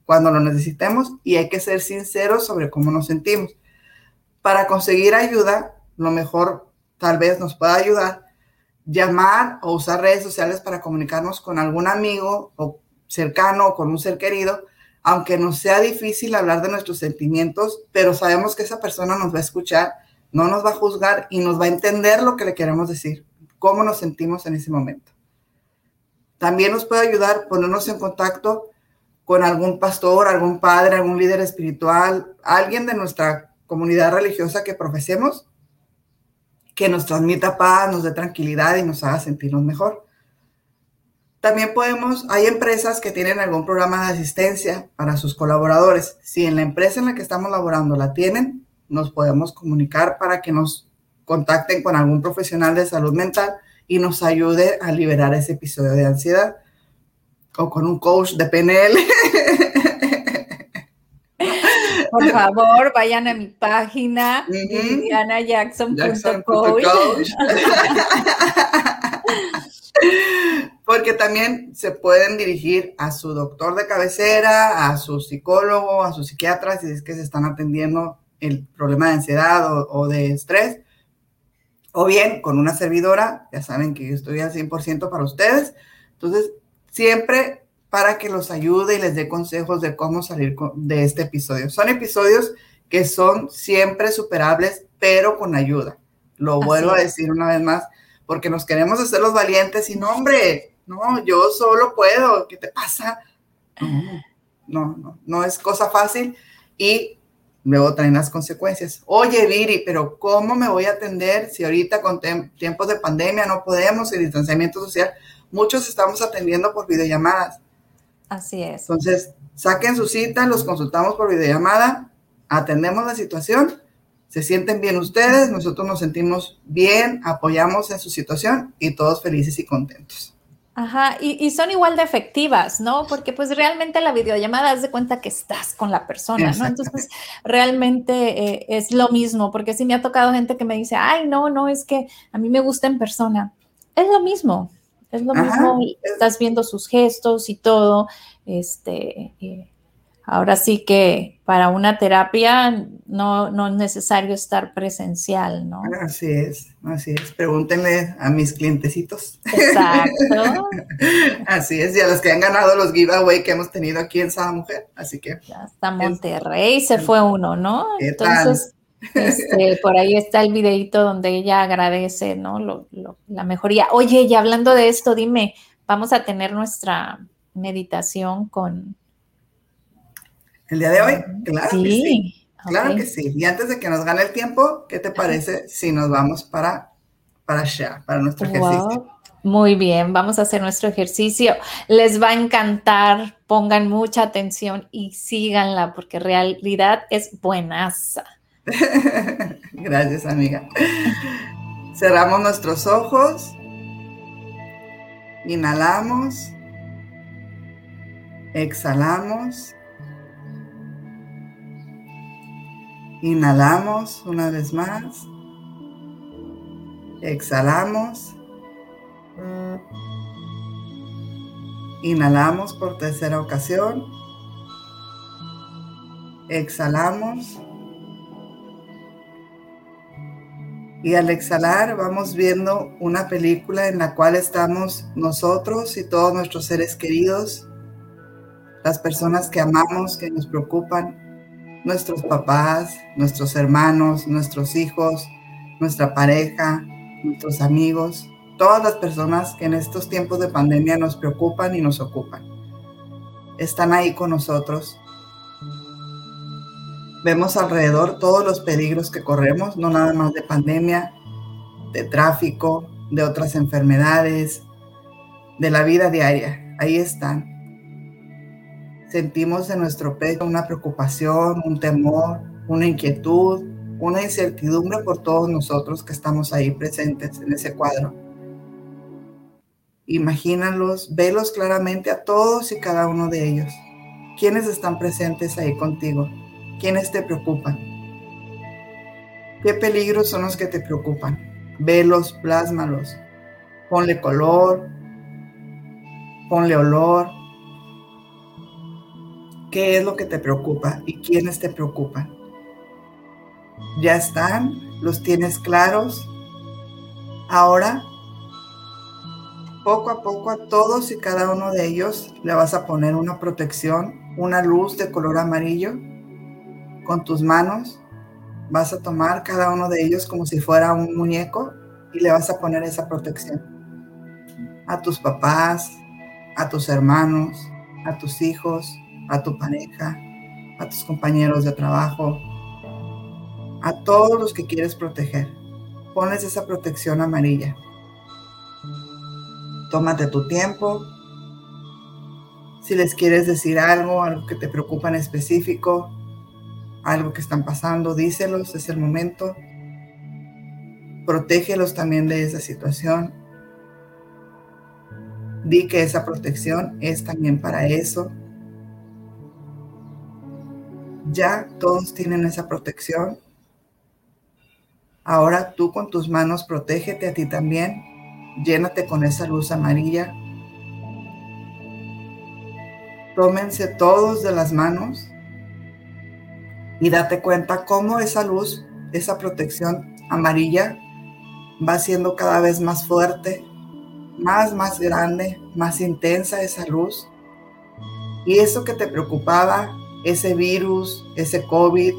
cuando lo necesitemos y hay que ser sinceros sobre cómo nos sentimos. Para conseguir ayuda, lo mejor tal vez nos pueda ayudar, llamar o usar redes sociales para comunicarnos con algún amigo o cercano o con un ser querido, aunque nos sea difícil hablar de nuestros sentimientos, pero sabemos que esa persona nos va a escuchar, no nos va a juzgar y nos va a entender lo que le queremos decir, cómo nos sentimos en ese momento. También nos puede ayudar ponernos en contacto con algún pastor, algún padre, algún líder espiritual, alguien de nuestra comunidad religiosa que profesemos que nos transmita paz, nos dé tranquilidad y nos haga sentirnos mejor. También podemos, hay empresas que tienen algún programa de asistencia para sus colaboradores. Si en la empresa en la que estamos laborando la tienen, nos podemos comunicar para que nos contacten con algún profesional de salud mental y nos ayude a liberar ese episodio de ansiedad o con un coach de PNL Por favor, vayan a mi página, uh Porque también se pueden dirigir a su doctor de cabecera, a su psicólogo, a su psiquiatra, si es que se están atendiendo el problema de ansiedad o, o de estrés. O bien con una servidora, ya saben que yo estoy al 100% para ustedes. Entonces, siempre para que los ayude y les dé consejos de cómo salir de este episodio. Son episodios que son siempre superables, pero con ayuda. Lo vuelvo a decir una vez más, porque nos queremos hacer los valientes y no, hombre, no, yo solo puedo, ¿qué te pasa? No, no, no, es cosa fácil y luego traen las consecuencias. Oye, Viri, pero ¿cómo me voy a atender si ahorita con tiempos de pandemia no podemos y distanciamiento social? Muchos estamos atendiendo por videollamadas Así es. Entonces, saquen su cita, los consultamos por videollamada, atendemos la situación, se sienten bien ustedes, nosotros nos sentimos bien, apoyamos en su situación y todos felices y contentos. Ajá, y, son igual de efectivas, ¿no? Porque pues realmente la videollamada haz de cuenta que estás con la persona, ¿no? Entonces, realmente eh, es lo mismo, porque sí me ha tocado gente que me dice, ay, no, no, es que a mí me gusta en persona. Es lo mismo, es lo mismo, estás viendo sus gestos y todo. Este, eh, ahora sí que para una terapia no, no es necesario estar presencial, ¿no? Así es, así es. Pregúntenle a mis clientecitos. Exacto. así es, y a los que han ganado los giveaway que hemos tenido aquí en Sada Mujer, así que. Hasta Monterrey se fue uno, ¿no? Entonces. Este, por ahí está el videito donde ella agradece, ¿no? la mejoría. Oye, y hablando de esto, dime, vamos a tener nuestra meditación con... ¿El día de hoy? Claro sí, que sí. Claro que sí. Y antes de que nos gane el tiempo, ¿qué te parece si nos vamos para, para allá, para nuestro ejercicio? Muy bien, vamos a hacer nuestro ejercicio. Les va a encantar, pongan mucha atención y síganla porque realidad es buenaza. Gracias, amiga. Cerramos nuestros ojos. Inhalamos. Exhalamos. Inhalamos una vez más. Exhalamos. Inhalamos por tercera ocasión. Exhalamos. Y al exhalar vamos viendo una película en la cual estamos nosotros y todos nuestros seres queridos, las personas que amamos, que nos preocupan, nuestros papás, nuestros hermanos, nuestros hijos, nuestra pareja, nuestros amigos, todas las personas que en estos tiempos de pandemia nos preocupan y nos ocupan. Están ahí con nosotros. Vemos alrededor todos los peligros que corremos, no nada más de pandemia, de tráfico, de otras enfermedades, de la vida diaria. Ahí están. Sentimos en nuestro pecho una preocupación, un temor, una inquietud, una incertidumbre por todos nosotros que estamos ahí presentes en ese cuadro. Imagínalos, velos claramente a todos y cada uno de ellos. ¿Quiénes están presentes ahí contigo? ¿Quiénes te preocupan? ¿Qué peligros son los que te preocupan? Velos, plásmalos. Ponle color, ponle olor. ¿Qué es lo que te preocupa y quiénes te preocupan? ¿Ya están? ¿Los tienes claros? Ahora, poco a poco a todos y cada uno de ellos le vas a poner una protección, una luz de color amarillo con tus manos. Vas a tomar cada uno de ellos como si fuera un muñeco y le vas a poner esa protección a tus papás, a tus hermanos, a tus hijos, a tu pareja, a tus compañeros de trabajo, a todos los que quieres proteger. Pones esa protección amarilla. Tómate tu tiempo. Si les quieres decir algo, algo que te preocupa en específico, algo que están pasando, díselos, es el momento. Protégelos también de esa situación. Di que esa protección es también para eso. Ya todos tienen esa protección. Ahora tú con tus manos protégete a ti también. Llénate con esa luz amarilla. Tómense todos de las manos y date cuenta cómo esa luz, esa protección amarilla va siendo cada vez más fuerte, más, más grande, más intensa esa luz. Y eso que te preocupaba, ese virus, ese COVID,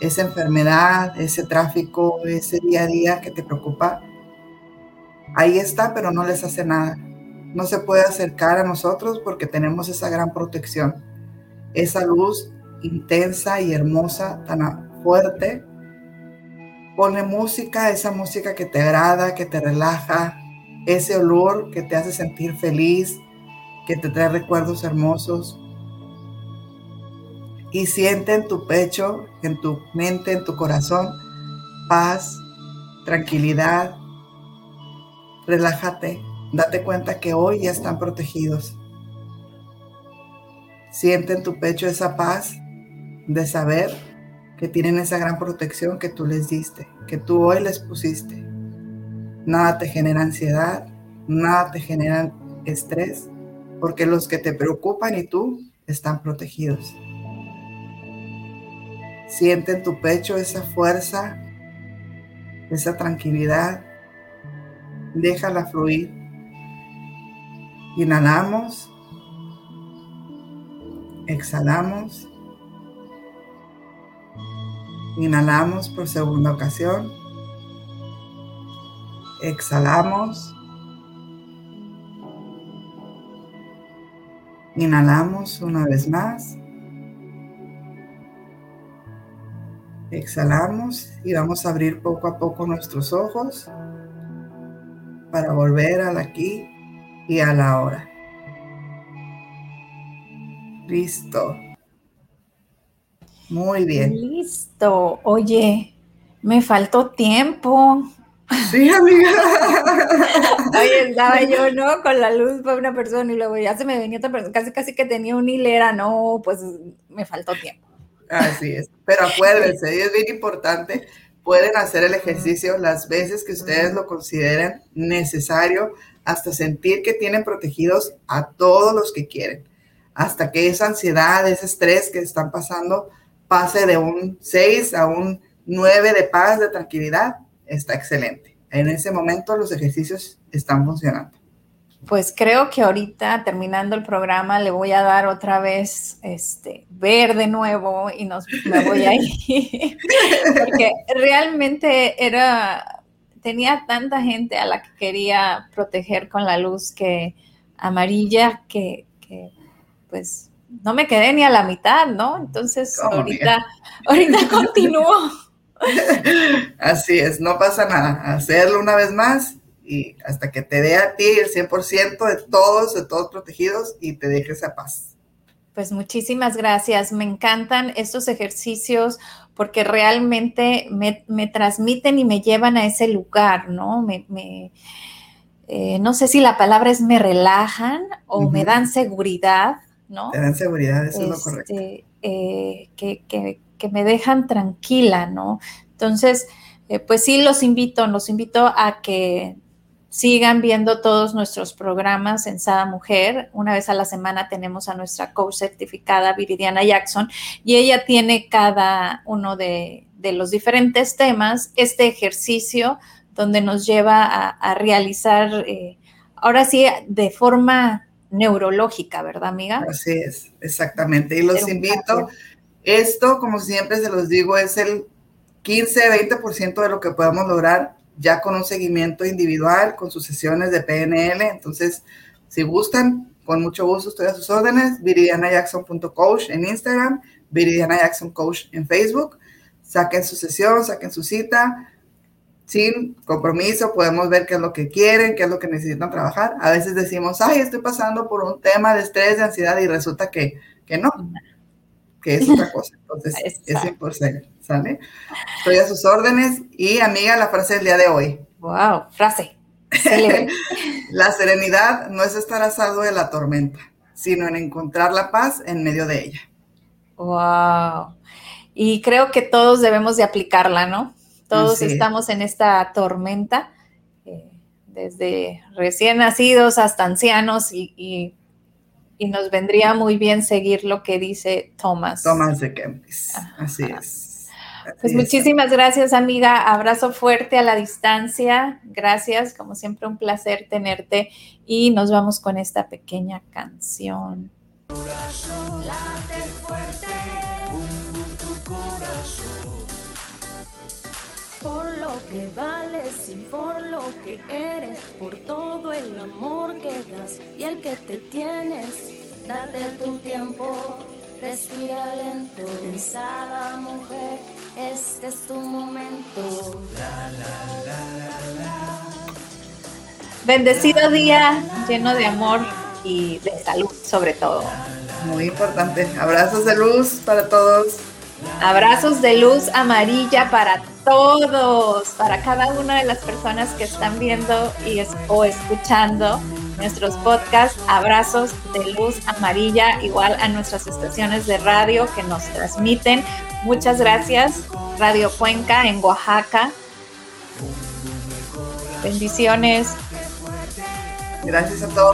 esa enfermedad, ese tráfico, ese día a día que te preocupa, ahí está, pero no les hace nada. No se puede acercar a nosotros porque tenemos esa gran protección, esa luz intensa y hermosa, tan fuerte. Pone música, esa música que te agrada, que te relaja, ese olor que te hace sentir feliz, que te trae recuerdos hermosos. Y siente en tu pecho, en tu mente, en tu corazón, paz, tranquilidad. Relájate, date cuenta que hoy ya están protegidos. Siente en tu pecho esa paz de saber que tienen esa gran protección que tú les diste, que tú hoy les pusiste. Nada te genera ansiedad, nada te genera estrés, porque los que te preocupan y tú están protegidos. Siente en tu pecho esa fuerza, esa tranquilidad. Déjala fluir. Inhalamos. Exhalamos. Inhalamos por segunda ocasión. Exhalamos. Inhalamos una vez más. Exhalamos y vamos a abrir poco a poco nuestros ojos para volver al aquí y a la hora. Listo. Muy bien. Listo. Oye, me faltó tiempo. Sí, amiga. Oye, estaba yo, ¿no? Con la luz para una persona y luego ya se me venía otra persona, casi casi que tenía una hilera, no, pues me faltó tiempo. Así es. Pero acuérdense, es bien importante, pueden hacer el ejercicio las veces que ustedes lo consideren necesario hasta sentir que tienen protegidos a todos los que quieren, hasta que esa ansiedad, ese estrés que están pasando pase de un 6 a un 9 de paz, de tranquilidad, está excelente. En ese momento los ejercicios están funcionando. Pues creo que ahorita terminando el programa le voy a dar otra vez este ver de nuevo y nos me voy a ir porque realmente era tenía tanta gente a la que quería proteger con la luz que amarilla que, pues no me quedé ni a la mitad, ¿no? Entonces ahorita, ahorita continúo. Así es, no pasa nada. Hacerlo una vez más y hasta que te dé a ti el 100% de todos, de todos protegidos y te deje esa paz. Pues muchísimas gracias. Me encantan estos ejercicios porque realmente me, transmiten y me llevan a ese lugar, ¿no? Me, eh, no sé si la palabra es me relajan o me dan seguridad, ¿no? Te dan seguridad, eso es lo correcto. Este, eh, que, que, me dejan tranquila, ¿no? Entonces, eh, pues sí, los invito, los invito a que Sigan viendo todos nuestros programas en Sada Mujer. Una vez a la semana tenemos a nuestra coach certificada Viridiana Jackson y ella tiene cada uno de, los diferentes temas este ejercicio donde nos lleva a, realizar, eh, ahora sí, de forma neurológica, ¿verdad, amiga? Así es, exactamente. Y los invito, esto, como siempre se los digo, es el 15-20% de lo que podemos lograr ya con un seguimiento individual, con sus sesiones de PNL. Entonces, si gustan, con mucho gusto estoy a sus órdenes. viridianajackson.coach en Instagram, Viridiana Jackson Coach en Facebook. Saquen su sesión, saquen su cita. Sin compromiso, podemos ver qué es lo que quieren, qué es lo que necesitan trabajar. A veces decimos, ay, estoy pasando por un tema de estrés, de ansiedad, y resulta que, que no, que es otra cosa. Entonces, es importante. ¿sale? Estoy a sus órdenes y amiga, la frase del día de hoy. Wow, frase. la serenidad no es estar asado de la tormenta, sino en encontrar la paz en medio de ella. Wow. Y creo que todos debemos de aplicarla, ¿no? Todos estamos en esta tormenta, eh, desde recién nacidos hasta ancianos y, y, nos vendría muy bien seguir lo que dice Thomas. Thomas de Kempis, así es. Pues muchísimas gracias, amiga. Abrazo fuerte a la distancia. Gracias, como siempre, un placer tenerte. Y nos vamos con esta pequeña canción. Que vales y por lo que eres, por todo el amor que das y el que te tienes, date tu tiempo Respira lento, pensada mujer, este es tu momento. Bendecido día, lleno de amor y de salud sobre todo. Muy importante. Abrazos de luz para todos. Abrazos de luz amarilla para todos, para cada una de las personas que están viendo y o escuchando nuestros podcasts, abrazos de luz amarilla, igual a nuestras estaciones de radio que nos transmiten. Muchas gracias, Radio Cuenca en Oaxaca. Bendiciones. Gracias a todos.